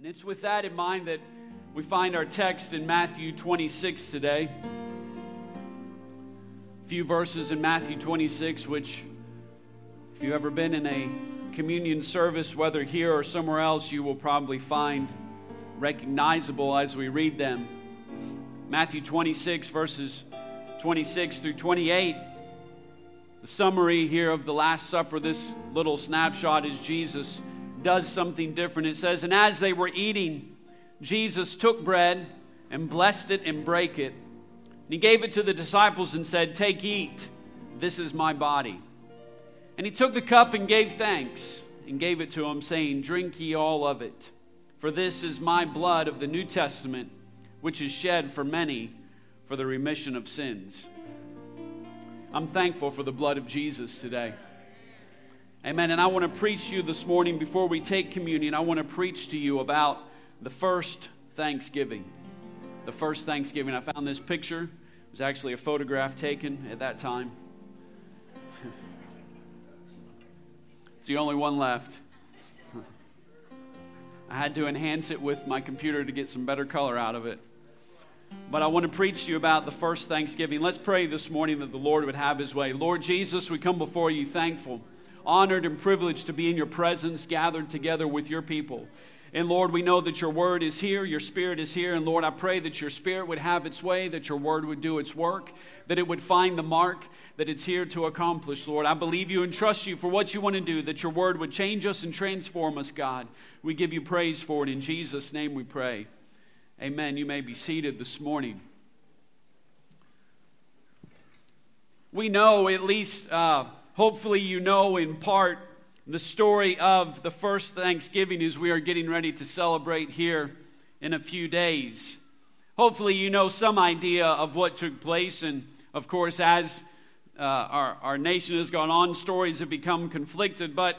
And it's with that in mind that we find our text in Matthew 26 today. A few verses in Matthew 26, which, if you've ever been in a communion service, whether here or somewhere else, you will probably find recognizable as we read them. Matthew 26, verses 26 through 28. The summary here of the Last Supper, this little snapshot, is Jesus does something different. It says, And as they were eating, Jesus took bread and blessed it and brake it. And he gave it to the disciples and said, Take, eat. This is my body. And he took the cup and gave thanks and gave it to them, saying, Drink ye all of it. For this is my blood of the New Testament, which is shed for many for the remission of sins. I'm thankful for the blood of Jesus today. Amen. And I want to preach to you this morning before we take communion. I want to preach to you about the first Thanksgiving. The first Thanksgiving. I found this picture. It was actually a photograph taken at that time. it's the only one left. I had to enhance it with my computer to get some better color out of it. But I want to preach to you about the first Thanksgiving. Let's pray this morning that the Lord would have his way. Lord Jesus, we come before you thankful honored and privileged to be in your presence, gathered together with your people. And Lord, we know that your word is here, your spirit is here. And Lord, I pray that your spirit would have its way, that your word would do its work, that it would find the mark that it's here to accomplish, Lord. I believe you and trust you for what you want to do, that your word would change us and transform us, God. We give you praise for it. In Jesus' name we pray. Amen. You may be seated this morning. We know, at least. Uh, Hopefully, you know in part the story of the first Thanksgiving as we are getting ready to celebrate here in a few days. Hopefully, you know some idea of what took place. And of course, as uh, our, our nation has gone on, stories have become conflicted. But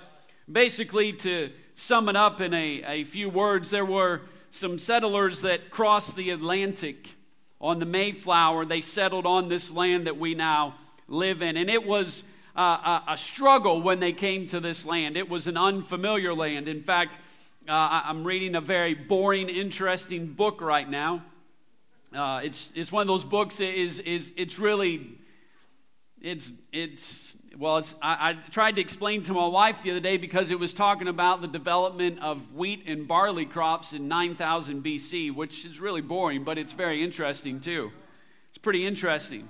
basically, to sum it up in a, a few words, there were some settlers that crossed the Atlantic on the Mayflower. They settled on this land that we now live in. And it was a, a, struggle when they came to this land. It was an unfamiliar land. In fact, uh, I'm reading a very boring, interesting book right now. Uh, it's, it's one of those books that is, is it's really, it's, it's, well, it's, I, I tried to explain to my wife the other day because it was talking about the development of wheat and barley crops in 9000 BC, which is really boring, but it's very interesting too. It's pretty interesting.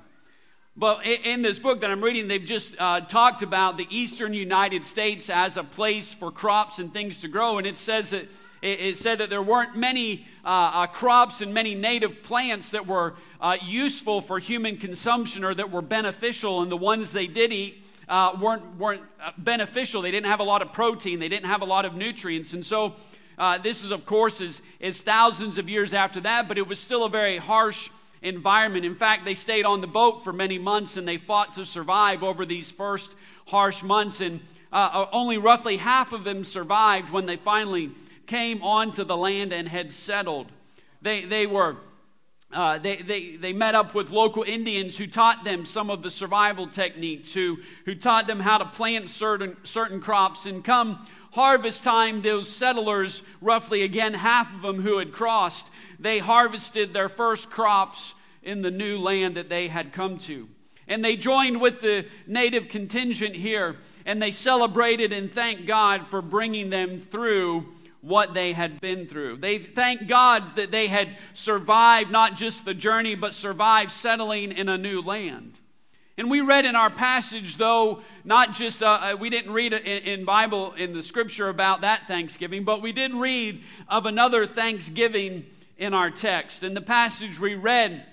But in this book that I'm reading, they've just uh, talked about the eastern United States as a place for crops and things to grow. And it says that it said that there weren't many uh, uh, crops and many native plants that were uh, useful for human consumption or that were beneficial, and the ones they did eat uh, weren't, weren't uh, beneficial. They didn't have a lot of protein, they didn't have a lot of nutrients. And so, this is, of course, is, is thousands of years after that, but it was still a very harsh environment. In fact, they stayed on the boat for many months and they fought to survive over these first harsh months. And uh, uh, only roughly half of them survived when they finally came onto the land and had settled. They, they were. Uh, they, they, they met up with local Indians who taught them some of the survival techniques, who, who taught them how to plant certain, certain crops. And come harvest time, those settlers, roughly again half of them who had crossed, they harvested their first crops in the new land that they had come to. And they joined with the native contingent here and they celebrated and thanked God for bringing them through what they had been through. They thanked God that they had survived not just the journey, but survived settling in a new land. And we read in our passage, though, not just, uh, uh we didn't read in, in Bible, in the scripture about that Thanksgiving, but we did read of another Thanksgiving in our text. And the passage we read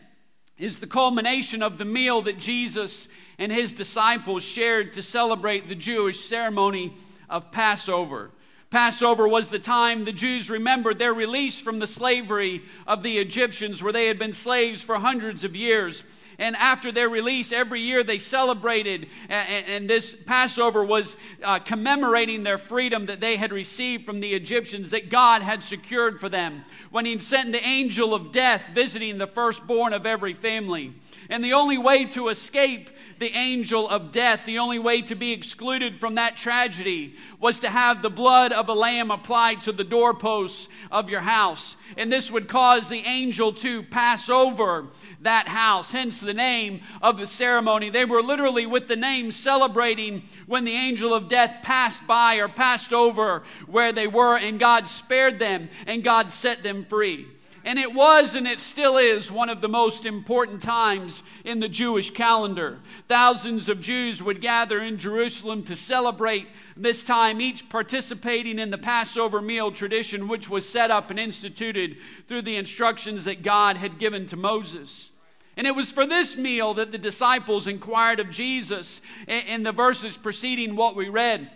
is the culmination of the meal that Jesus and his disciples shared to celebrate the Jewish ceremony of Passover. Passover was the time the Jews remembered their release from the slavery of the Egyptians, where they had been slaves for hundreds of years. And after their release, every year they celebrated, and, this Passover was uh, commemorating their freedom that they had received from the Egyptians that God had secured for them when He sent the angel of death visiting the firstborn of every family. And the only way to escape the angel of death, the only way to be excluded from that tragedy was to have the blood of a lamb applied to the doorposts of your house. And this would cause the angel to pass over that house, hence the name of the ceremony. They were literally, with the name, celebrating when the angel of death passed by or passed over where they were, and God spared them and God set them free. And it was and it still is one of the most important times in the Jewish calendar. Thousands of Jews would gather in Jerusalem to celebrate this time, each participating in the Passover meal tradition, which was set up and instituted through the instructions that God had given to Moses. And it was for this meal that the disciples inquired of Jesus in the verses preceding what we read.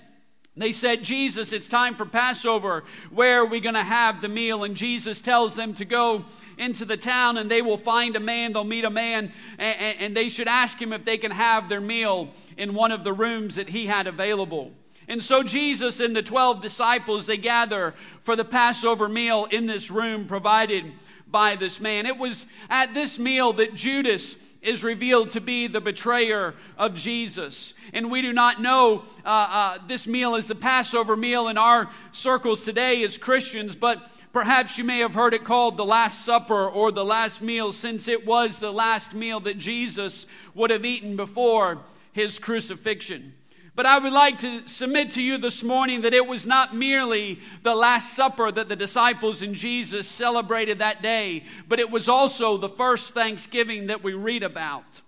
They said, Jesus, it's time for Passover. Where are we going to have the meal? And Jesus tells them to go into the town and they will find a man, they'll meet a man, and, and, they should ask him if they can have their meal in one of the rooms that he had available. And so Jesus and the 12 disciples, they gather for the Passover meal in this room provided by this man. It was at this meal that Judas is revealed to be the betrayer of Jesus. And we do not know uh, uh, this meal is the Passover meal in our circles today as Christians, but perhaps you may have heard it called the Last Supper or the last meal, since it was the last meal that Jesus would have eaten before his crucifixion. But I would like to submit to you this morning that it was not merely the Last Supper that the disciples and Jesus celebrated that day, but it was also the first Thanksgiving that we read about.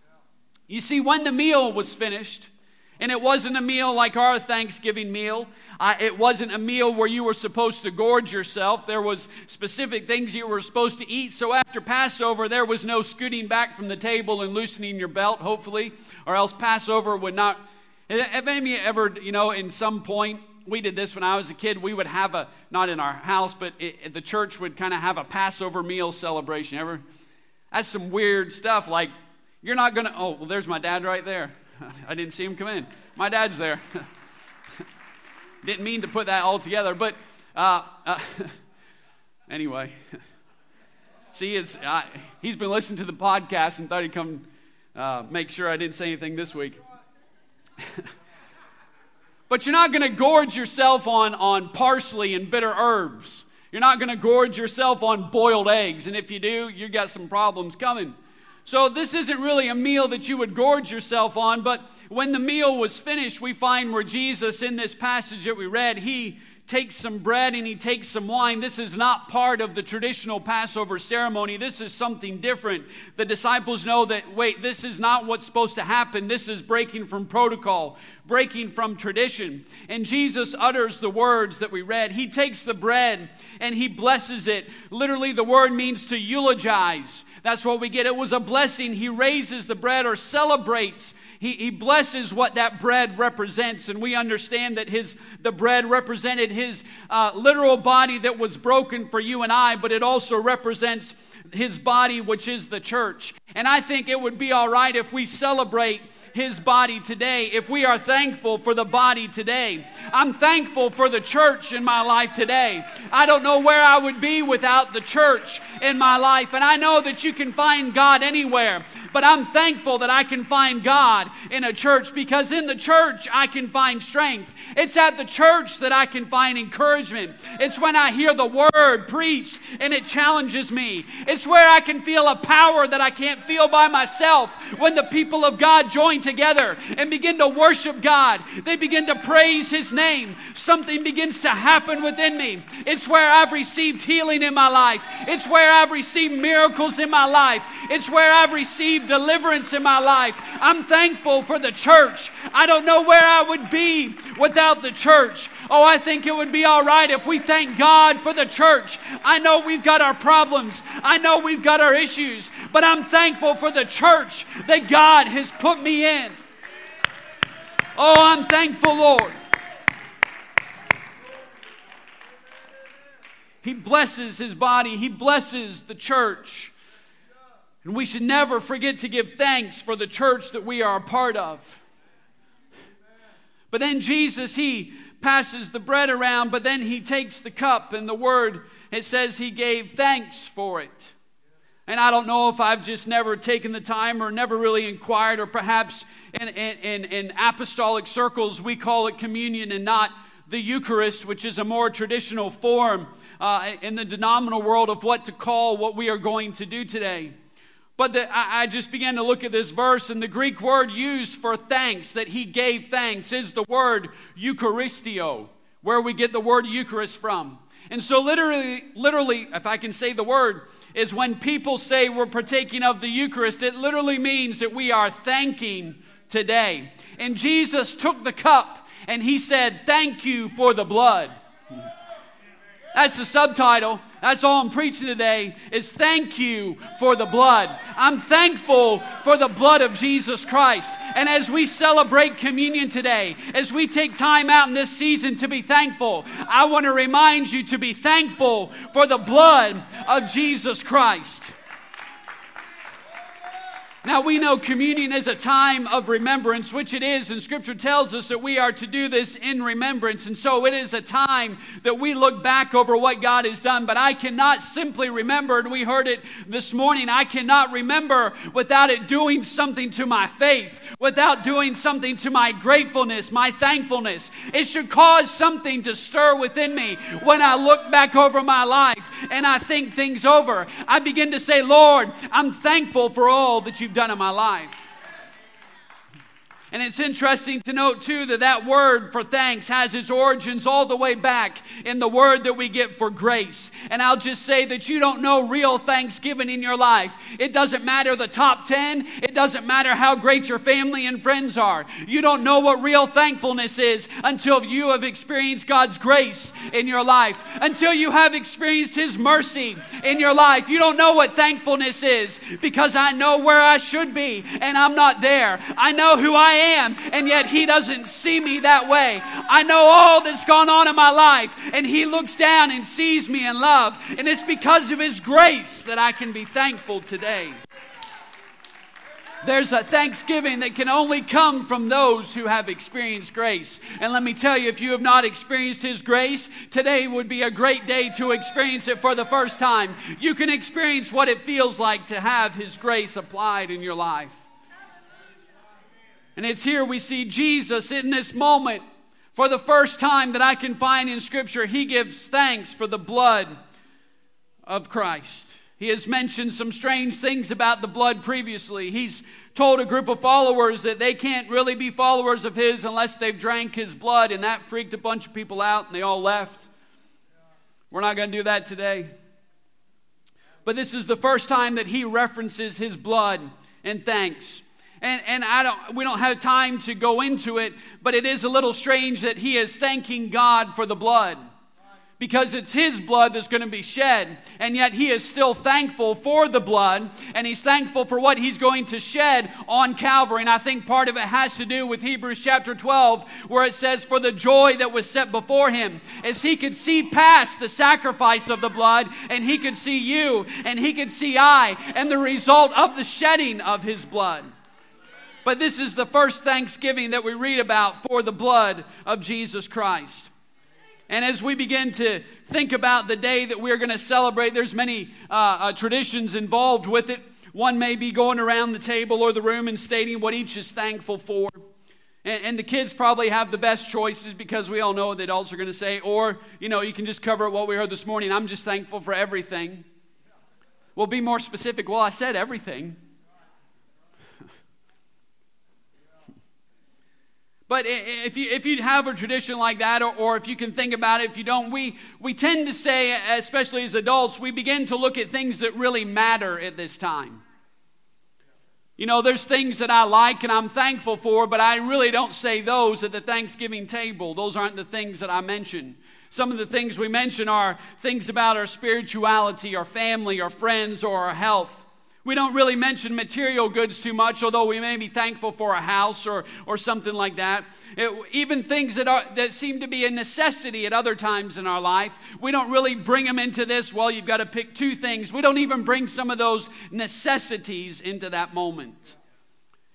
You see, when the meal was finished, and it wasn't a meal like our Thanksgiving meal. It wasn't a meal where you were supposed to gorge yourself. There was specific things you were supposed to eat. So after Passover, there was no scooting back from the table and loosening your belt, hopefully, or else Passover would not have any ever, you know, in some point, we did this when I was a kid. We would have a, not in our house, but it, the church would kind of have a Passover meal celebration. Ever? That's some weird stuff. Like, you're not going to, oh, well, there's my dad right there. I didn't see him come in. My dad's there. didn't mean to put that all together, but uh, uh, anyway. See, it's, uh, he's been listening to the podcast and thought he'd come uh, make sure I didn't say anything this week. but you're not going to gorge yourself on, on parsley and bitter herbs. You're not going to gorge yourself on boiled eggs. And if you do, you've got some problems coming. So, this isn't really a meal that you would gorge yourself on, but when the meal was finished, we find where Jesus, in this passage that we read, he takes some bread and he takes some wine. This is not part of the traditional Passover ceremony. This is something different. The disciples know that, wait, this is not what's supposed to happen. This is breaking from protocol, breaking from tradition. And Jesus utters the words that we read. He takes the bread and he blesses it. Literally, the word means to eulogize. That's what we get. It was a blessing. He raises the bread or celebrates he, he blesses what that bread represents. And we understand that his, the bread represented his uh, literal body that was broken for you and I, but it also represents his body, which is the church. And I think it would be all right if we celebrate his body today, if we are thankful for the body today. I'm thankful for the church in my life today. I don't know where I would be without the church in my life. And I know that you can find God anywhere, but I'm thankful that I can find God in a church because in the church I can find strength. It's at the church that I can find encouragement. It's when I hear the word preached and it challenges me. It's where I can feel a power that I can't feel by myself when the people of God join together and begin to worship God. They begin to praise His name. Something begins to happen within me. It's where I've received healing in my life. It's where I've received miracles in my life. It's where I've received deliverance in my life. I'm thankful for the church. I don't know where I would be without the church. Oh, I think it would be all right if we thank God for the church. I know we've got our problems. I know we've got our issues, but I'm thankful for the church that God has put me in. Oh, I'm thankful, Lord. He blesses his body, he blesses the church. And we should never forget to give thanks for the church that we are a part of. But then Jesus, he passes the bread around, but then he takes the cup, and the word, it says he gave thanks for it. And I don't know if I've just never taken the time or never really inquired, or perhaps in, in, in, apostolic circles we call it communion and not the Eucharist, which is a more traditional form uh, in the denominational world of what to call what we are going to do today. But the, I, I just began to look at this verse, and the Greek word used for thanks, that he gave thanks, is the word Eucharisteo, where we get the word Eucharist from. And so, literally, literally, if I can say the word, is when people say we're partaking of the Eucharist, it literally means that we are thanking today. And Jesus took the cup and he said, Thank you for the blood. That's the subtitle. That's all I'm preaching today is thank you for the blood. I'm thankful for the blood of Jesus Christ. And as we celebrate communion today, as we take time out in this season to be thankful, I want to remind you to be thankful for the blood of Jesus Christ. Now we know communion is a time of remembrance, which it is, and Scripture tells us that we are to do this in remembrance. And so it is a time that we look back over what God has done. But I cannot simply remember, and we heard it this morning, I cannot remember without it doing something to my faith, without doing something to my gratefulness, my thankfulness. It should cause something to stir within me when I look back over my life and I think things over. I begin to say, Lord, I'm thankful for all that you've done in my life. And it's interesting to note, too, that that word for thanks has its origins all the way back in the word that we get for grace. And I'll just say that you don't know real thanksgiving in your life. It doesn't matter the top 10, it doesn't matter how great your family and friends are. You don't know what real thankfulness is until you have experienced God's grace in your life, until you have experienced His mercy in your life. You don't know what thankfulness is because I know where I should be and I'm not there. I know who I am am, and yet He doesn't see me that way. I know all that's gone on in my life, and He looks down and sees me in love, and it's because of His grace that I can be thankful today. There's a thanksgiving that can only come from those who have experienced grace. And let me tell you, if you have not experienced His grace, today would be a great day to experience it for the first time. You can experience what it feels like to have His grace applied in your life. And it's here we see Jesus in this moment. For the first time that I can find in Scripture, he gives thanks for the blood of Christ. He has mentioned some strange things about the blood previously. He's told a group of followers that they can't really be followers of his unless they've drank his blood, and that freaked a bunch of people out, and they all left. We're not going to do that today. But this is the first time that he references his blood and thanks. And, and I don't, we don't have time to go into it, but it is a little strange that he is thanking God for the blood because it's his blood that's going to be shed. And yet he is still thankful for the blood and he's thankful for what he's going to shed on Calvary. And I think part of it has to do with Hebrews chapter 12, where it says, For the joy that was set before him, as he could see past the sacrifice of the blood, and he could see you, and he could see I, and the result of the shedding of his blood. But this is the first Thanksgiving that we read about for the blood of Jesus Christ. And as we begin to think about the day that we're going to celebrate, there's many uh, uh, traditions involved with it. One may be going around the table or the room and stating what each is thankful for. And, and the kids probably have the best choices because we all know what the adults are going to say. Or, you know, you can just cover what we heard this morning. I'm just thankful for everything. Well, be more specific. Well, I said everything. But if you, if you have a tradition like that, or, or if you can think about it, if you don't, we, we tend to say, especially as adults, we begin to look at things that really matter at this time. You know, there's things that I like and I'm thankful for, but I really don't say those at the Thanksgiving table. Those aren't the things that I mention. Some of the things we mention are things about our spirituality, our family, our friends, or our health. We don't really mention material goods too much, although we may be thankful for a house or, or something like that. It, even things that, are, that seem to be a necessity at other times in our life, we don't really bring them into this. Well, you've got to pick two things. We don't even bring some of those necessities into that moment.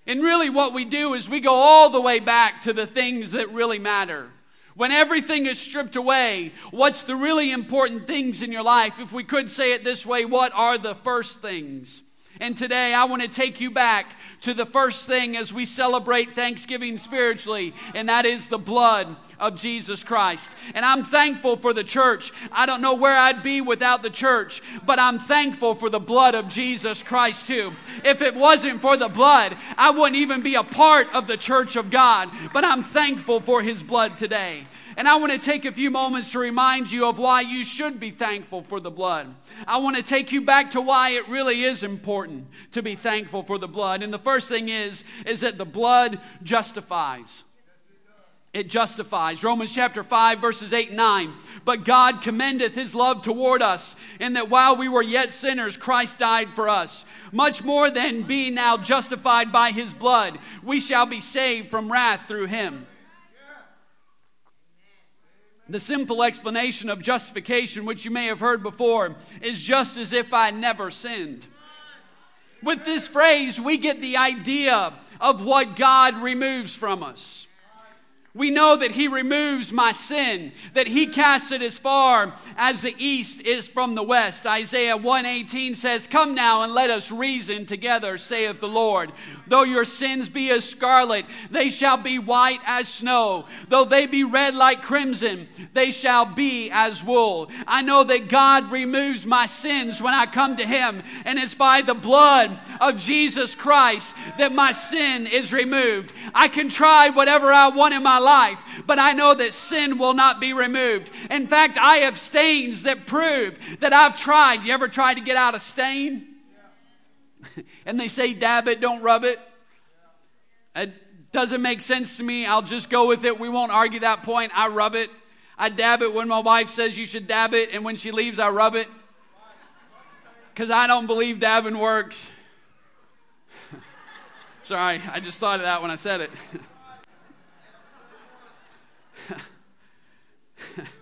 And really, what we do is we go all the way back to the things that really matter. When everything is stripped away, what's the really important things in your life? If we could say it this way, what are the first things? And today I want to take you back to the first thing as we celebrate Thanksgiving spiritually, and that is the blood of Jesus Christ. And I'm thankful for the church. I don't know where I'd be without the church, but I'm thankful for the blood of Jesus Christ too. If it wasn't for the blood, I wouldn't even be a part of the church of God, but I'm thankful for his blood today. And I want to take a few moments to remind you of why you should be thankful for the blood. I want to take you back to why it really is important to be thankful for the blood. And the first thing is is that the blood justifies. It justifies. Romans chapter 5, verses 8 and 9. But God commendeth his love toward us, in that while we were yet sinners, Christ died for us. Much more than being now justified by his blood, we shall be saved from wrath through him. The simple explanation of justification, which you may have heard before, is just as if I never sinned. With this phrase, we get the idea of what God removes from us. We know that He removes my sin, that He casts it as far as the east is from the west. Isaiah 118 says, Come now and let us reason together, saith the Lord. Though your sins be as scarlet, they shall be white as snow. Though they be red like crimson, they shall be as wool. I know that God removes my sins when I come to Him, and it's by the blood of Jesus Christ that my sin is removed. I can try whatever I want in my life, but I know that sin will not be removed. In fact, I have stains that prove that I've tried. You ever tried to get out a stain? and they say dab it, don't rub it. It doesn't make sense to me. I'll just go with it. We won't argue that point. I rub it. I dab it when my wife says you should dab it, and when she leaves, I rub it. Because I don't believe dabbing works. Sorry, I just thought of that when I said it.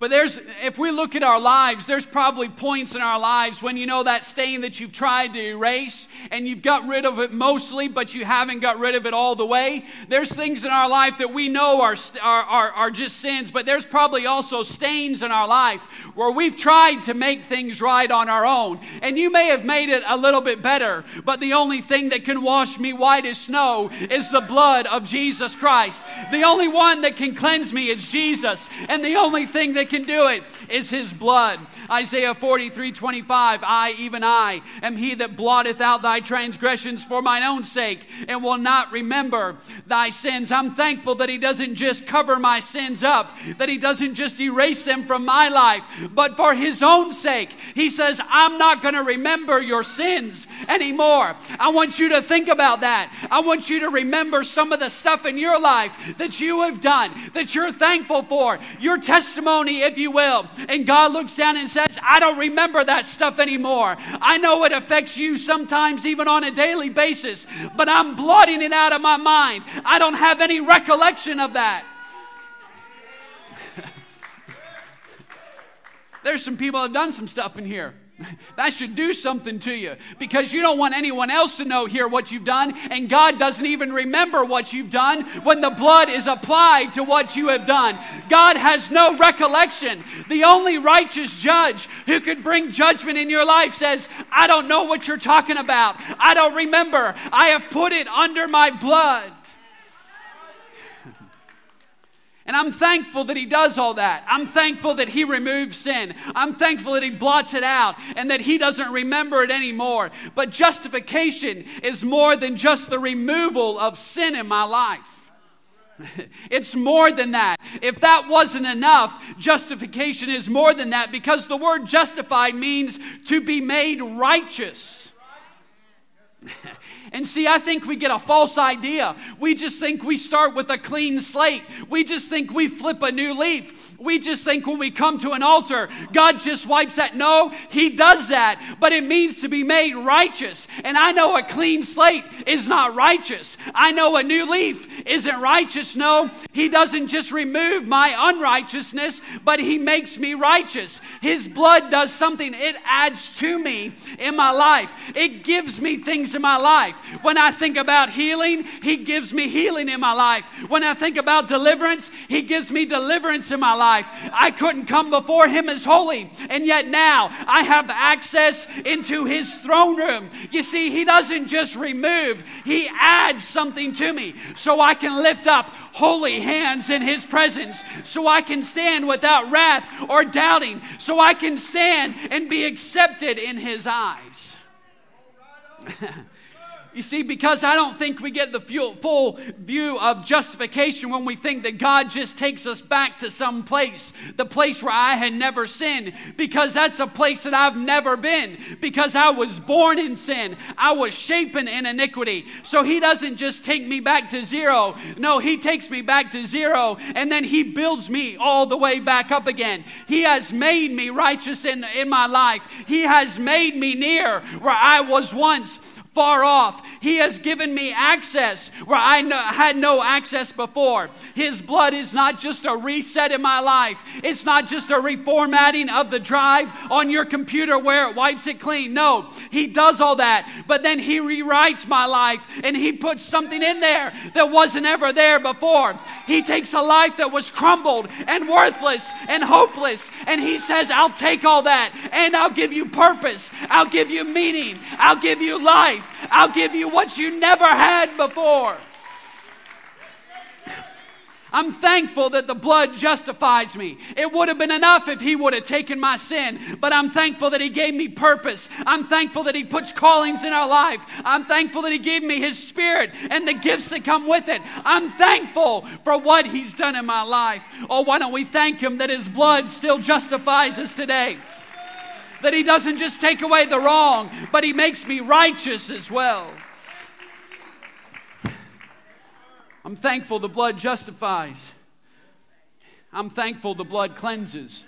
But there's, if we look at our lives, there's probably points in our lives when you know that stain that you've tried to erase and you've got rid of it mostly, but you haven't got rid of it all the way. There's things in our life that we know are, are, are, are just sins, but there's probably also stains in our life where we've tried to make things right on our own. And you may have made it a little bit better, but the only thing that can wash me white as snow is the blood of Jesus Christ. The only one that can cleanse me is Jesus. And the only thing that can do it is his blood. Isaiah 43 25, I, even I, am he that blotteth out thy transgressions for mine own sake, and will not remember thy sins. I'm thankful that he doesn't just cover my sins up, that he doesn't just erase them from my life, but for his own sake, he says, I'm not going to remember your sins anymore. I want you to think about that. I want you to remember some of the stuff in your life that you have done, that you're thankful for, your testimony if you will. And God looks down and says, I don't remember that stuff anymore. I know it affects you sometimes, even on a daily basis, but I'm blotting it out of my mind. I don't have any recollection of that. There's some people that have done some stuff in here. That should do something to you because you don't want anyone else to know here what you've done, and God doesn't even remember what you've done when the blood is applied to what you have done. God has no recollection. The only righteous judge who could bring judgment in your life says, I don't know what you're talking about. I don't remember. I have put it under my blood. And I'm thankful that He does all that. I'm thankful that He removes sin. I'm thankful that He blots it out and that He doesn't remember it anymore. But justification is more than just the removal of sin in my life. It's more than that. If that wasn't enough, justification is more than that because the word justified means to be made righteous. And see, I think we get a false idea. We just think we start with a clean slate. We just think we flip a new leaf. We just think when we come to an altar, God just wipes that. No, He does that, but it means to be made righteous. And I know a clean slate is not righteous. I know a new leaf isn't righteous. No, He doesn't just remove my unrighteousness, but He makes me righteous. His blood does something, it adds to me in my life, it gives me things in my life. When I think about healing, He gives me healing in my life. When I think about deliverance, He gives me deliverance in my life. I couldn't come before Him as holy, and yet now I have access into His throne room. You see, He doesn't just remove, He adds something to me so I can lift up holy hands in His presence, so I can stand without wrath or doubting, so I can stand and be accepted in His eyes. You see, because I don't think we get the full view of justification when we think that God just takes us back to some place, the place where I had never sinned, because that's a place that I've never been, because I was born in sin. I was shapen in iniquity. So He doesn't just take me back to zero. No, He takes me back to zero, and then He builds me all the way back up again. He has made me righteous in, in my life, He has made me near where I was once far off. He has given me access where I no, had no access before. His blood is not just a reset in my life, it's not just a reformatting of the drive on your computer where it wipes it clean. No, He does all that, but then He rewrites my life and He puts something in there that wasn't ever there before. He takes a life that was crumbled and worthless and hopeless, and He says, I'll take all that and I'll give you purpose, I'll give you meaning, I'll give you life. I'll give you what you never had before. I'm thankful that the blood justifies me. It would have been enough if He would have taken my sin, but I'm thankful that He gave me purpose. I'm thankful that He puts callings in our life. I'm thankful that He gave me His Spirit and the gifts that come with it. I'm thankful for what He's done in my life. Oh, why don't we thank Him that His blood still justifies us today? That He doesn't just take away the wrong, but He makes me righteous as well. I'm thankful the blood justifies. I'm thankful the blood cleanses.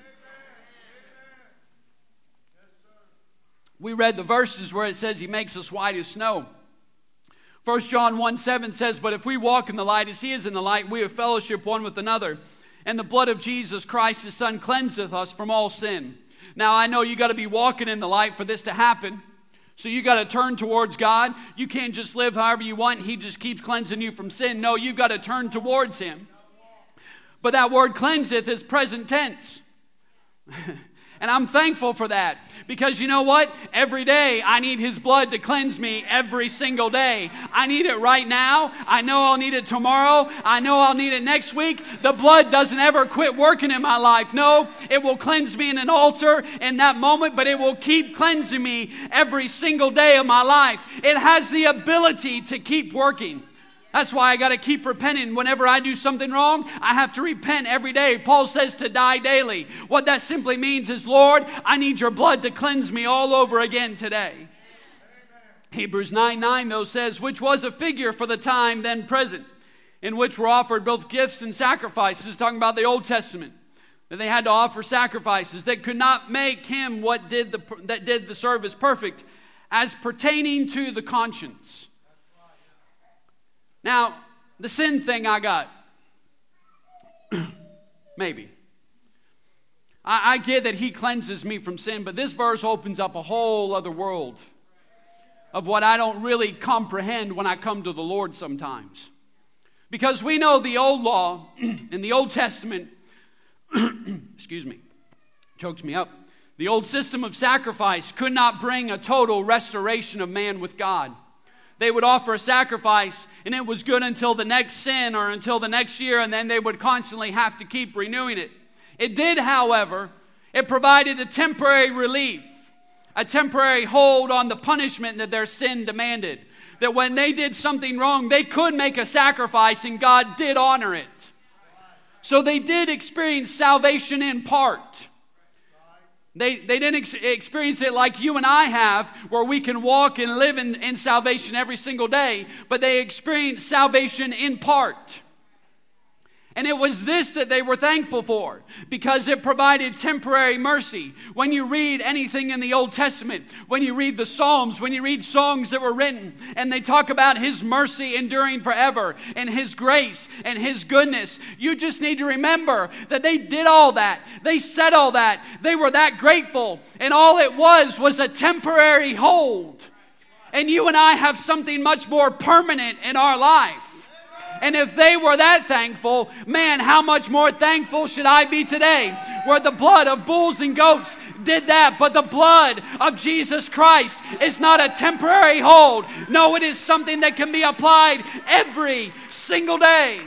We read the verses where it says He makes us white as snow. 1 John 1 7 says, But if we walk in the light as He is in the light, we have fellowship one with another. And the blood of Jesus Christ, His Son, cleanseth us from all sin. Now, I know you got to be walking in the light for this to happen. So you got to turn towards God. You can't just live however you want. He just keeps cleansing you from sin. No, you've got to turn towards Him. But that word cleanseth is present tense. And I'm thankful for that because you know what? Every day I need His blood to cleanse me every single day. I need it right now. I know I'll need it tomorrow. I know I'll need it next week. The blood doesn't ever quit working in my life. No, it will cleanse me in an altar in that moment, but it will keep cleansing me every single day of my life. It has the ability to keep working. That's why I got to keep repenting. Whenever I do something wrong, I have to repent every day. Paul says to die daily. What that simply means is, Lord, I need your blood to cleanse me all over again today. Amen. Hebrews 9 9, though, says, which was a figure for the time then present, in which were offered both gifts and sacrifices, talking about the Old Testament. That they had to offer sacrifices that could not make him what did the, that did the service perfect, as pertaining to the conscience. Now, the sin thing I got. Maybe. I, I, get that he cleanses me from sin, but this verse opens up a whole other world of what I don't really comprehend when I come to the Lord sometimes. Because we know the old law in the Old Testament, excuse me, chokes me up. The old system of sacrifice could not bring a total restoration of man with God they would offer a sacrifice and it was good until the next sin or until the next year, and then they would constantly have to keep renewing it. It did, however, it provided a temporary relief, a temporary hold on the punishment that their sin demanded. That when they did something wrong, they could make a sacrifice and God did honor it. So they did experience salvation in part. They, they didn't ex- experience it like you and I have, where we can walk and live in, in salvation every single day, but they experienced salvation in part. And it was this that they were thankful for because it provided temporary mercy. When you read anything in the Old Testament, when you read the Psalms, when you read songs that were written and they talk about His mercy enduring forever and His grace and His goodness, you just need to remember that they did all that. They said all that. They were that grateful. And all it was was a temporary hold. And you and I have something much more permanent in our life. And if they were that thankful, man, how much more thankful should I be today? Where the blood of bulls and goats did that, but the blood of Jesus Christ is not a temporary hold. No, it is something that can be applied every single day.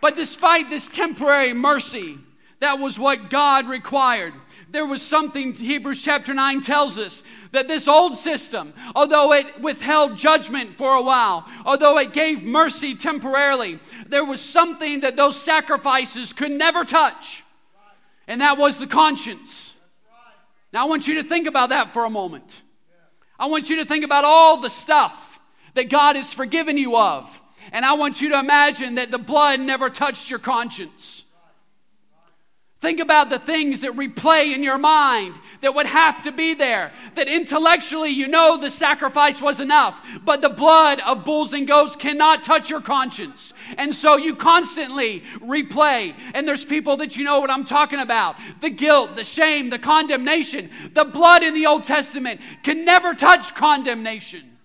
But despite this temporary mercy, that was what God required there was something, Hebrews chapter 9 tells us, that this old system, although it withheld judgment for a while, although it gave mercy temporarily, there was something that those sacrifices could never touch, and that was the conscience. Now, I want you to think about that for a moment. I want you to think about all the stuff that God has forgiven you of. And I want you to imagine that the blood never touched your conscience. Think about the things that replay in your mind that would have to be there. That intellectually you know the sacrifice was enough, but the blood of bulls and goats cannot touch your conscience. And so you constantly replay. And there's people that you know what I'm talking about the guilt, the shame, the condemnation. The blood in the Old Testament can never touch condemnation.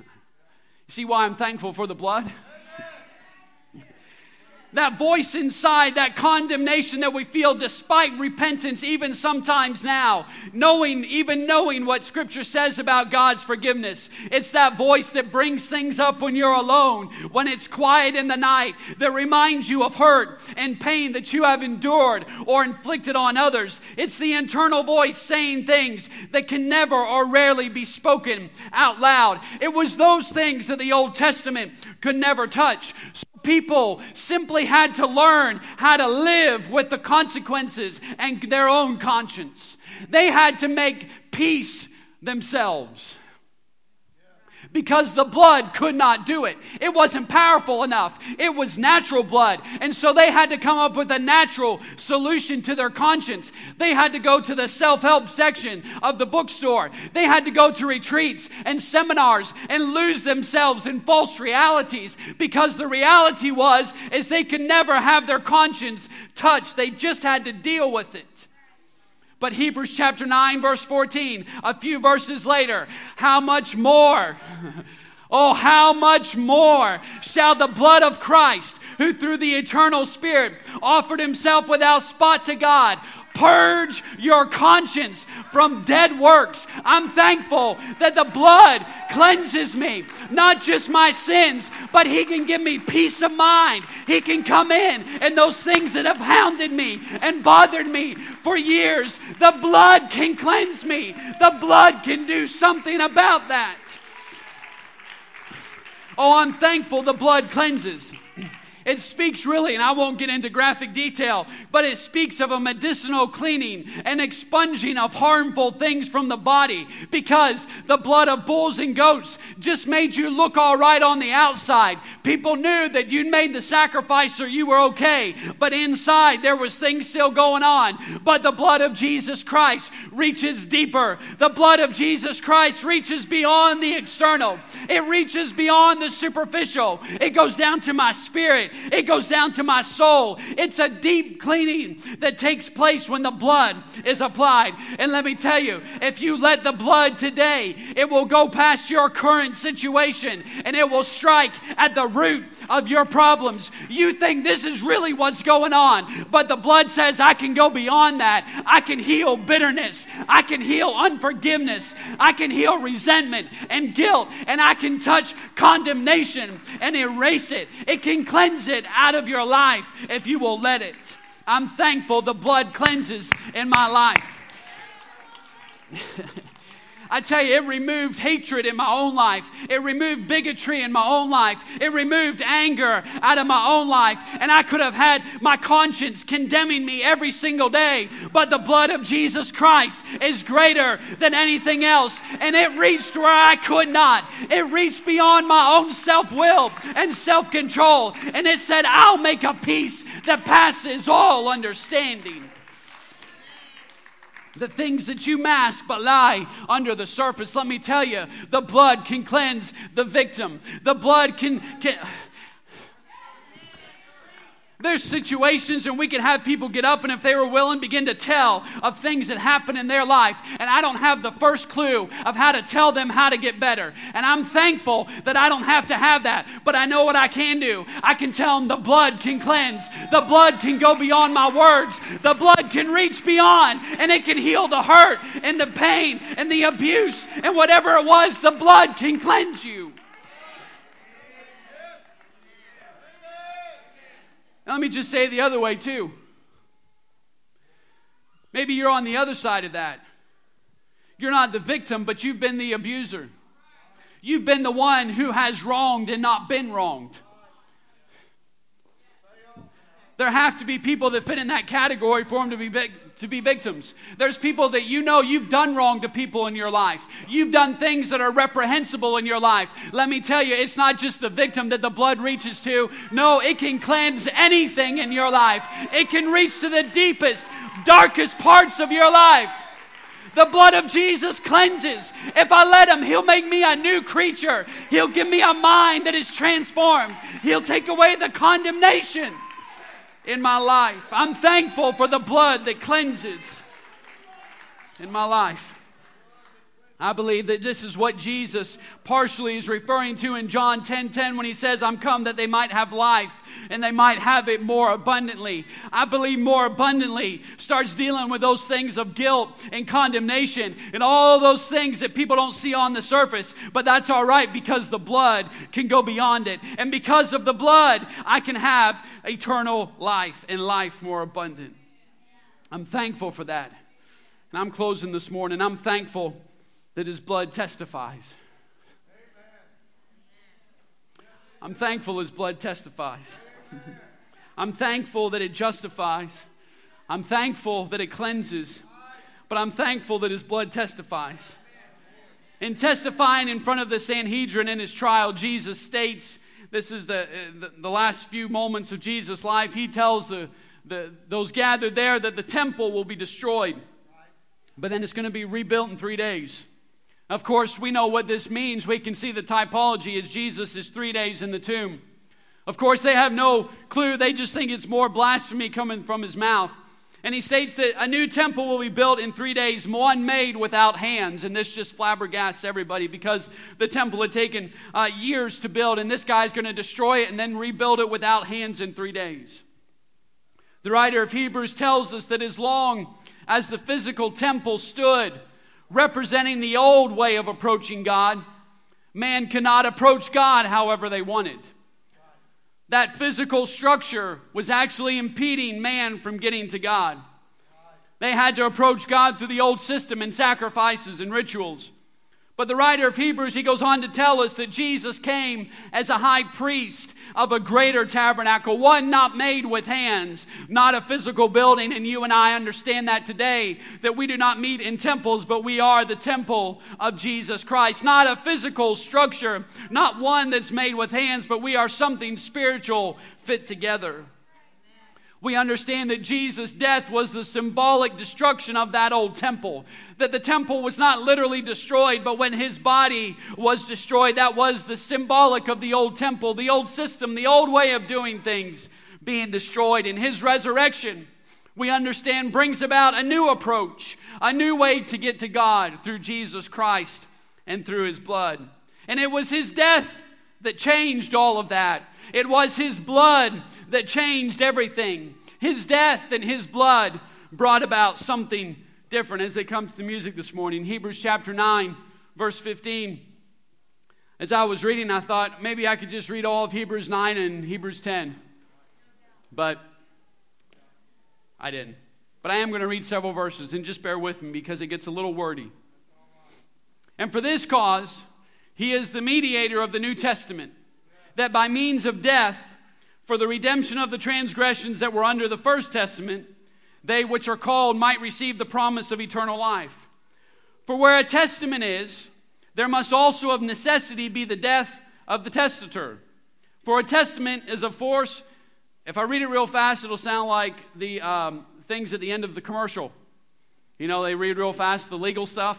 See why I'm thankful for the blood? That voice inside, that condemnation that we feel despite repentance, even sometimes now, knowing, even knowing what Scripture says about God's forgiveness. It's that voice that brings things up when you're alone, when it's quiet in the night, that reminds you of hurt and pain that you have endured or inflicted on others. It's the internal voice saying things that can never or rarely be spoken out loud. It was those things that the Old Testament could never touch. So people simply had to learn how to live with the consequences and their own conscience. They had to make peace themselves because the blood could not do it. It wasn't powerful enough. It was natural blood. And so they had to come up with a natural solution to their conscience. They had to go to the self help section of the bookstore. They had to go to retreats and seminars and lose themselves in false realities because the reality was is they could never have their conscience touched. They just had to deal with it. But Hebrews chapter 9, verse 14, a few verses later, how much more? Oh, how much more shall the blood of Christ, who through the eternal Spirit offered himself without spot to God, Purge your conscience from dead works. I'm thankful that the blood cleanses me, not just my sins, but He can give me peace of mind. He can come in and those things that have hounded me and bothered me for years, the blood can cleanse me. The blood can do something about that. Oh, I'm thankful the blood cleanses. It speaks really, and I won't get into graphic detail, but it speaks of a medicinal cleaning and expunging of harmful things from the body because the blood of bulls and goats just made you look all right on the outside. People knew that you'd made the sacrifice or you were okay, but inside there was things still going on. But the blood of Jesus Christ reaches deeper. The blood of Jesus Christ reaches beyond the external. It reaches beyond the superficial. It goes down to my spirit. It goes down to my soul. It's a deep cleaning that takes place when the blood is applied. And let me tell you, if you let the blood today, it will go past your current situation and it will strike at the root of your problems. You think this is really what's going on, but the blood says, I can go beyond that. I can heal bitterness. I can heal unforgiveness. I can heal resentment and guilt. And I can touch condemnation and erase it. It can cleanse it out of your life if you will let it. I'm thankful the blood cleanses in my life. I tell you, it removed hatred in my own life. It removed bigotry in my own life. It removed anger out of my own life. And I could have had my conscience condemning me every single day. But the blood of Jesus Christ is greater than anything else. And it reached where I could not. It reached beyond my own self will and self control. And it said, I'll make a peace that passes all understanding the things that you mask but lie under the surface. Let me tell you, the blood can cleanse the victim. The blood can, can There's situations and we can have people get up and if they were willing begin to tell of things that happen in their life and I don't have the first clue of how to tell them how to get better. And I'm thankful that I don't have to have that, but I know what I can do. I can tell them the blood can cleanse. The blood can go beyond my words. The blood can reach beyond and it can heal the hurt and the pain and the abuse and whatever it was, the blood can cleanse you. Now, let me just say the other way, too. Maybe you're on the other side of that. You're not the victim, but you've been the abuser. You've been the one who has wronged and not been wronged. There have to be people that fit in that category for them to be big, to be victims. There's people that you know you've done wrong to people in your life. You've done things that are reprehensible in your life. Let me tell you, it's not just the victim that the blood reaches to. No, it can cleanse anything in your life. It can reach to the deepest, darkest parts of your life. The blood of Jesus cleanses. If I let Him, He'll make me a new creature. He'll give me a mind that is transformed. He'll take away the condemnation in my life. I'm thankful for the blood that cleanses in my life. I believe that this is what Jesus partially is referring to in John 10 10 when he says, I'm come that they might have life and they might have it more abundantly. I believe more abundantly starts dealing with those things of guilt and condemnation and all those things that people don't see on the surface. But that's all right because the blood can go beyond it. And because of the blood, I can have eternal life and life more abundant. I'm thankful for that. And I'm closing this morning. I'm thankful that his blood testifies. I'm thankful his blood testifies. I'm thankful that it justifies. I'm thankful that it cleanses. But I'm thankful that his blood testifies. In testifying in front of the Sanhedrin in his trial, Jesus states this is the, the, the last few moments of Jesus' life. He tells the, the, those gathered there that the temple will be destroyed, but then it's going to be rebuilt in three days. Of course, we know what this means. We can see the typology as Jesus is three days in the tomb. Of course, they have no clue. They just think it's more blasphemy coming from his mouth. And he states that a new temple will be built in three days, one made without hands. And this just flabbergasts everybody because the temple had taken uh, years to build, and this guy's going to destroy it and then rebuild it without hands in three days. The writer of Hebrews tells us that as long as the physical temple stood, representing the old way of approaching God. Man cannot approach God however they wanted. That physical structure was actually impeding man from getting to God. They had to approach God through the old system and sacrifices and rituals. But the writer of Hebrews, he goes on to tell us that Jesus came as a high priest of a greater tabernacle, one not made with hands, not a physical building. And you and I understand that today, that we do not meet in temples, but we are the temple of Jesus Christ. Not a physical structure, not one that's made with hands, but we are something spiritual fit together we understand that Jesus' death was the symbolic destruction of that old temple. That the temple was not literally destroyed, but when his body was destroyed, that was the symbolic of the old temple, the old system, the old way of doing things being destroyed. And his resurrection, we understand, brings about a new approach, a new way to get to God through Jesus Christ and through his blood. And it was his death that changed all of that. It was his blood that changed everything. His death and his blood brought about something different as they come to the music this morning. Hebrews chapter 9, verse 15. As I was reading, I thought maybe I could just read all of Hebrews 9 and Hebrews 10. But I didn't. But I am going to read several verses, and just bear with me because it gets a little wordy. And for this cause, he is the mediator of the New Testament, that by means of death, for the redemption of the transgressions that were under the first testament, they which are called might receive the promise of eternal life. For where a testament is, there must also of necessity be the death of the testator. For a testament is a force. If I read it real fast, it'll sound like the um, things at the end of the commercial. You know, they read real fast the legal stuff.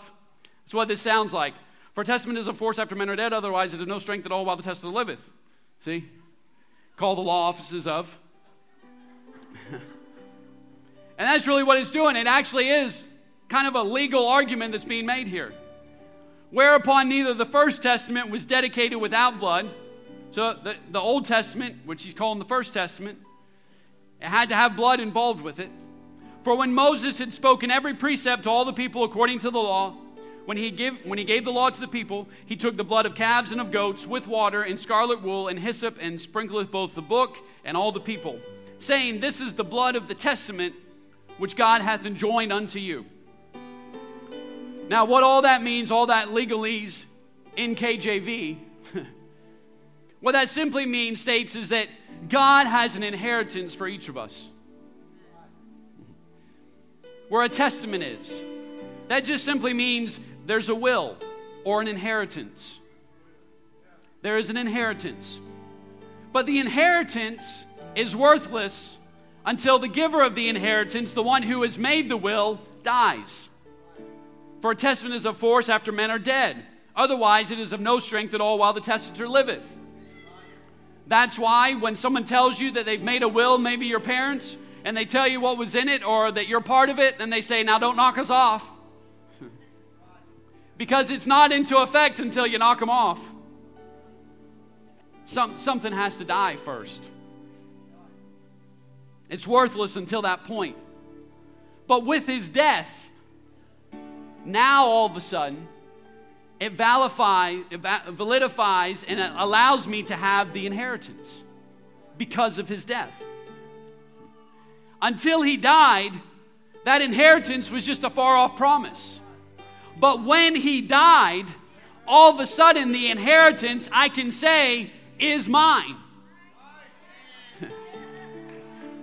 That's what this sounds like. For testament is a force after men are dead, otherwise it has no strength at all while the testator liveth. See? call the law offices of and that's really what it's doing. It actually is kind of a legal argument that's being made here. Whereupon neither the First Testament was dedicated without blood. So the, the Old Testament, which he's calling the First Testament, it had to have blood involved with it. For when Moses had spoken every precept to all the people according to the law, when he, give, when he gave the law to the people, he took the blood of calves and of goats with water and scarlet wool and hyssop and sprinkleth both the book and all the people, saying, This is the blood of the testament which God hath enjoined unto you. Now, what all that means, all that legalese in KJV, what that simply means states is that God has an inheritance for each of us. Where a testament is. That just simply means there's a will or an inheritance. There is an inheritance. But the inheritance is worthless until the giver of the inheritance, the one who has made the will, dies. For a testament is of force after men are dead. Otherwise, it is of no strength at all while the testator liveth. That's why when someone tells you that they've made a will, maybe your parents, and they tell you what was in it or that you're part of it, then they say, Now don't knock us off because it's not into effect until you knock them off. Some, something has to die first. It's worthless until that point. But with his death, now all of a sudden, it, validifies, it validifies and it allows me to have the inheritance because of his death. Until he died, that inheritance was just a far off promise. But when he died, all of a sudden the inheritance I can say is mine.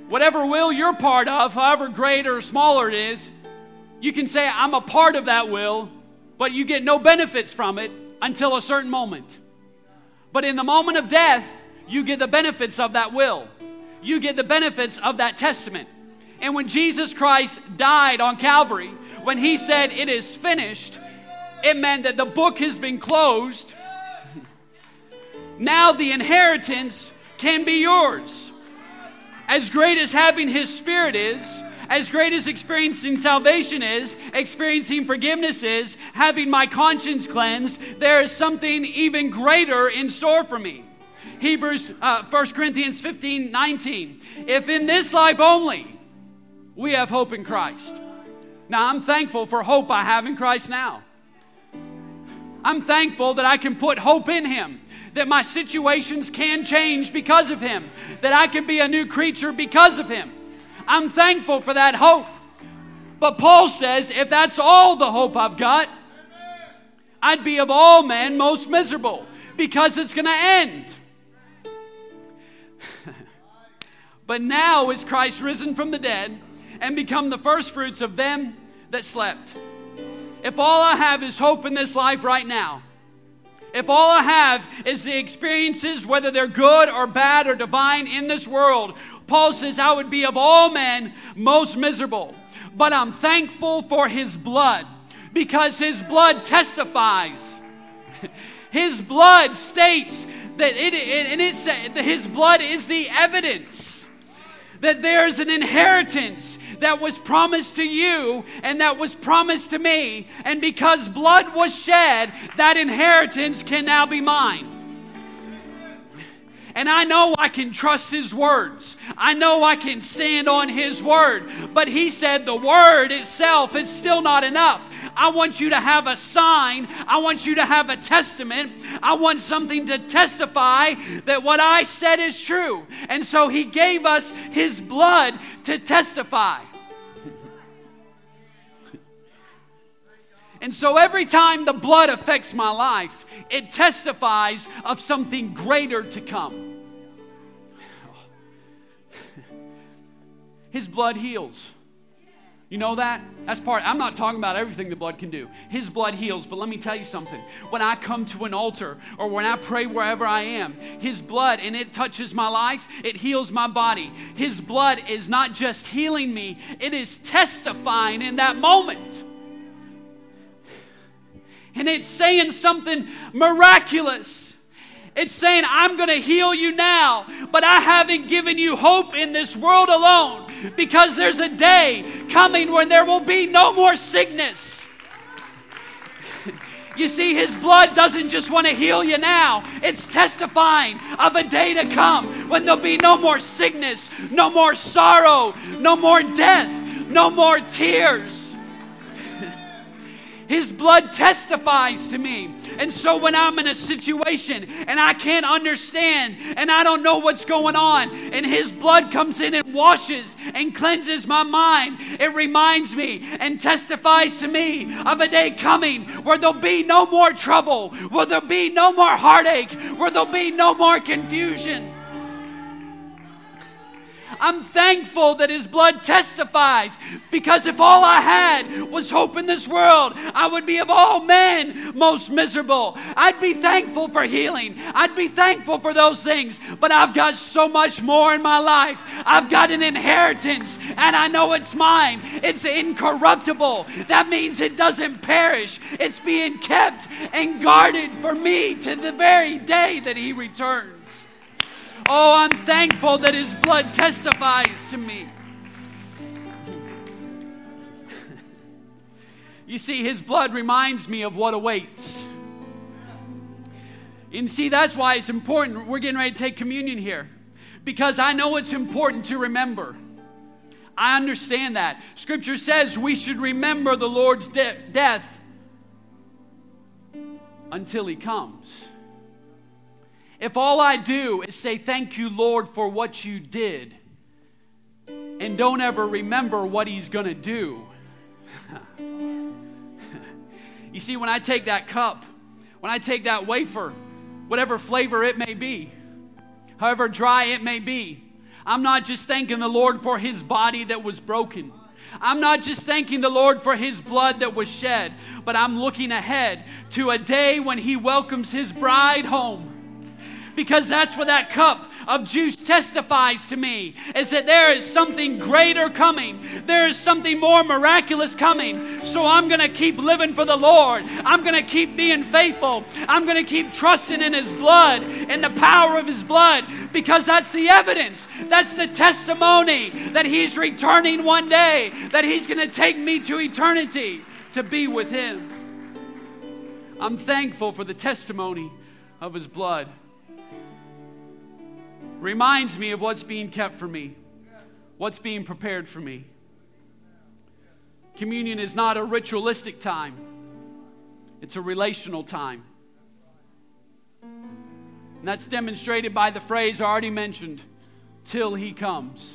Whatever will you're part of, however great or smaller it is, you can say, I'm a part of that will, but you get no benefits from it until a certain moment. But in the moment of death, you get the benefits of that will. You get the benefits of that testament. And when Jesus Christ died on Calvary, when he said, It is finished, it meant that the book has been closed. Now the inheritance can be yours. As great as having his spirit is, as great as experiencing salvation is, experiencing forgiveness is, having my conscience cleansed, there is something even greater in store for me. Hebrews, uh, 1 Corinthians 15 19. If in this life only we have hope in Christ, now, I'm thankful for hope I have in Christ now. I'm thankful that I can put hope in Him, that my situations can change because of Him, that I can be a new creature because of Him. I'm thankful for that hope. But Paul says if that's all the hope I've got, I'd be of all men most miserable because it's going to end. but now is Christ risen from the dead and become the firstfruits of them that slept. If all I have is hope in this life right now, if all I have is the experiences, whether they're good or bad or divine in this world, Paul says, I would be of all men most miserable. But I'm thankful for his blood because his blood testifies. His blood states that it, it and it his blood is the evidence that there's an inheritance that was promised to you and that was promised to me. And because blood was shed, that inheritance can now be mine. And I know I can trust His words. I know I can stand on His word. But He said the word itself is still not enough. I want you to have a sign. I want you to have a testament. I want something to testify that what I said is true. And so He gave us His blood to testify. And so every time the blood affects my life, it testifies of something greater to come. His blood heals. You know that? That's part. I'm not talking about everything the blood can do. His blood heals, but let me tell you something. When I come to an altar or when I pray wherever I am, His blood and it touches my life, it heals my body. His blood is not just healing me, it is testifying in that moment and it's saying something miraculous. It's saying, I'm going to heal you now, but I haven't given you hope in this world alone because there's a day coming when there will be no more sickness. You see, His blood doesn't just want to heal you now, it's testifying of a day to come when there'll be no more sickness, no more sorrow, no more death, no more tears. His blood testifies to me. And so when I'm in a situation and I can't understand and I don't know what's going on, and His blood comes in and washes and cleanses my mind, it reminds me and testifies to me of a day coming where there'll be no more trouble, where there'll be no more heartache, where there'll be no more confusion. I'm thankful that His blood testifies because if all I had was hope in this world, I would be of all men most miserable. I'd be thankful for healing. I'd be thankful for those things, but I've got so much more in my life. I've got an inheritance and I know it's mine. It's incorruptible. That means it doesn't perish. It's being kept and guarded for me to the very day that He returns. Oh, I'm thankful that His blood testifies to me. You see, His blood reminds me of what awaits. And see, that's why it's important. We're getting ready to take communion here because I know it's important to remember. I understand that. Scripture says we should remember the Lord's de- death until He comes. If all I do is say, Thank you, Lord, for what you did, and don't ever remember what He's going to do. you see, when I take that cup, when I take that wafer, whatever flavor it may be, however dry it may be, I'm not just thanking the Lord for His body that was broken. I'm not just thanking the Lord for his blood that was shed, but I'm looking ahead to a day when he welcomes his bride home because that's what that cup of juice testifies to me is that there is something greater coming. There is something more miraculous coming. So I'm going to keep living for the Lord. I'm going to keep being faithful. I'm going to keep trusting in His blood and the power of His blood because that's the evidence. That's the testimony that He's returning one day, that He's going to take me to eternity to be with Him. I'm thankful for the testimony of His blood reminds me of what's being kept for me, what's being prepared for me. Communion is not a ritualistic time, it's a relational time. And that's demonstrated by the phrase already mentioned till he comes.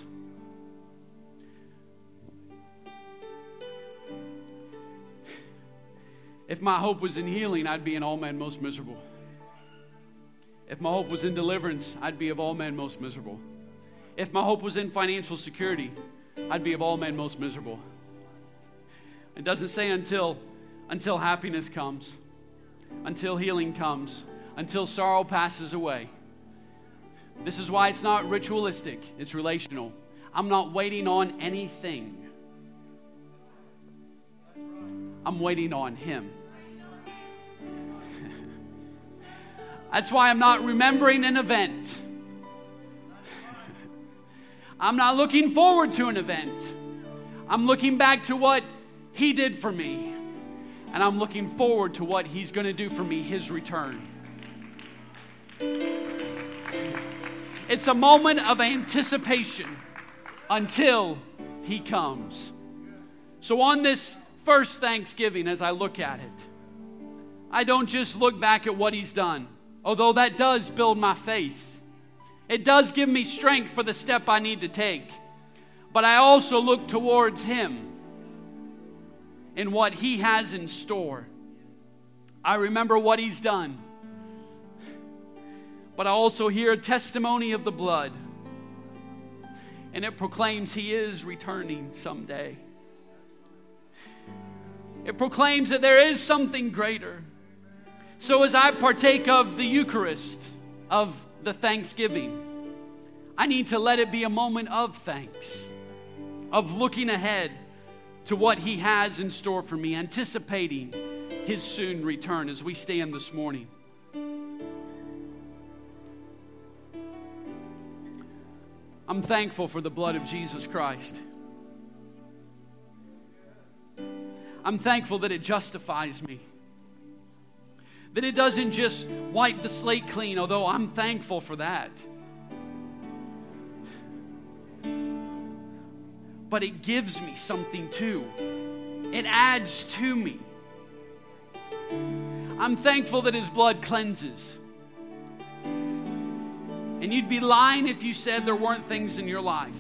If my hope was in healing, I'd be an all man most miserable. If my hope was in deliverance, I'd be of all men most miserable. If my hope was in financial security, I'd be of all men most miserable. It doesn't say until until happiness comes, until healing comes, until sorrow passes away. This is why it's not ritualistic, it's relational. I'm not waiting on anything. I'm waiting on him. That's why I'm not remembering an event. I'm not looking forward to an event. I'm looking back to what He did for me. And I'm looking forward to what He's going to do for me, His return. It's a moment of anticipation until He comes. So, on this first Thanksgiving, as I look at it, I don't just look back at what He's done although that does build my faith. It does give me strength for the step I need to take. But I also look towards Him and what He has in store. I remember what He's done. But I also hear a testimony of the blood. And it proclaims He is returning someday. It proclaims that there is something greater. So, as I partake of the Eucharist, of the thanksgiving, I need to let it be a moment of thanks, of looking ahead to what He has in store for me, anticipating His soon return as we stand this morning. I'm thankful for the blood of Jesus Christ. I'm thankful that it justifies me. That it doesn't just wipe the slate clean, although I'm thankful for that. But it gives me something too, it adds to me. I'm thankful that His blood cleanses. And you'd be lying if you said there weren't things in your life.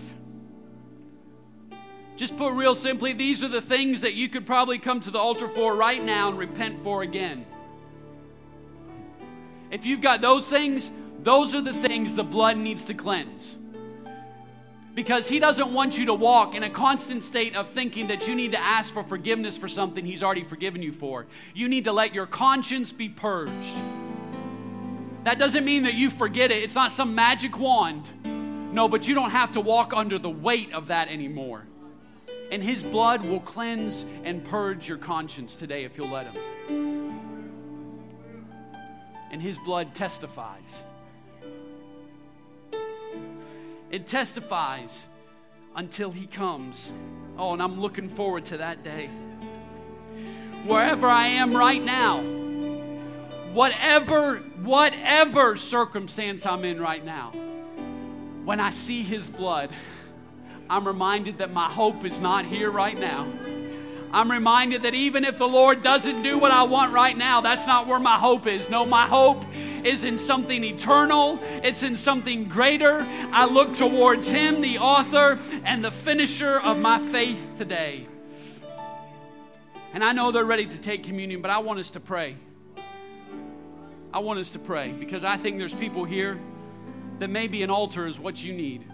Just put real simply, these are the things that you could probably come to the altar for right now and repent for again. If you've got those things, those are the things the blood needs to cleanse. Because he doesn't want you to walk in a constant state of thinking that you need to ask for forgiveness for something he's already forgiven you for. You need to let your conscience be purged. That doesn't mean that you forget it, it's not some magic wand. No, but you don't have to walk under the weight of that anymore. And his blood will cleanse and purge your conscience today if you'll let him. And his blood testifies. It testifies until he comes. Oh, and I'm looking forward to that day. Wherever I am right now, whatever whatever circumstance I'm in right now, when I see his blood, I'm reminded that my hope is not here right now. I'm reminded that even if the Lord doesn't do what I want right now, that's not where my hope is. No, my hope is in something eternal, it's in something greater. I look towards Him, the author and the finisher of my faith today. And I know they're ready to take communion, but I want us to pray. I want us to pray because I think there's people here that maybe an altar is what you need.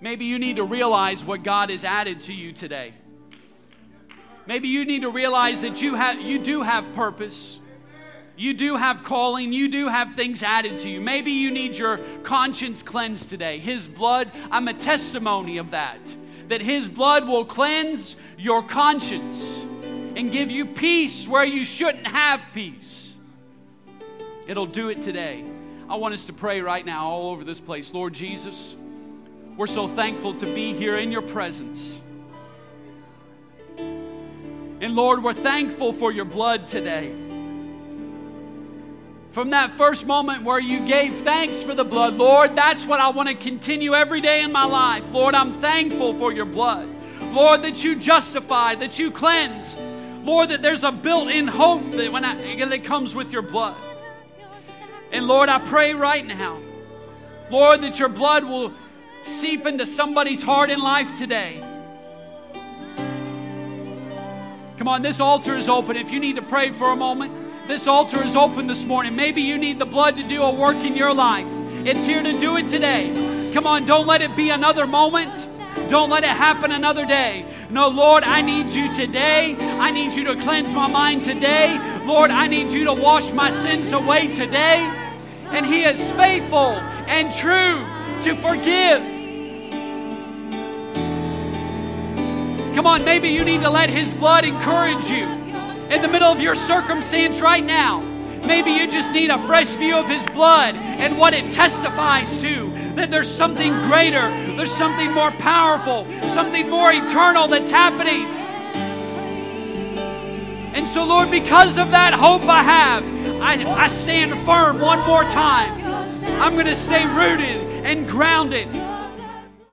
Maybe you need to realize what God has added to you today. Maybe you need to realize that you have you do have purpose. You do have calling. You do have things added to you. Maybe you need your conscience cleansed today. His blood, I'm a testimony of that. That His blood will cleanse your conscience and give you peace where you shouldn't have peace. It'll do it today. I want us to pray right now all over this place. Lord Jesus, we're so thankful to be here in your presence. And Lord, we're thankful for your blood today. From that first moment where you gave thanks for the blood, Lord, that's what I want to continue every day in my life. Lord, I'm thankful for your blood. Lord, that you justify, that you cleanse. Lord, that there's a built in hope that, when I, that comes with your blood. And Lord, I pray right now, Lord, that your blood will seep into somebody's heart in life today. Come on, this altar is open. If you need to pray for a moment, this altar is open this morning. Maybe you need the blood to do a work in your life. It's here to do it today. Come on, don't let it be another moment. Don't let it happen another day. No, Lord, I need you today. I need you to cleanse my mind today. Lord, I need you to wash my sins away today. And He is faithful and true to forgive Come on, maybe you need to let His blood encourage you in the middle of your circumstance right now. Maybe you just need a fresh view of His blood and what it testifies to. That there's something greater, there's something more powerful, something more eternal that's happening. And so, Lord, because of that hope I have, I, I stand firm one more time. I'm going to stay rooted and grounded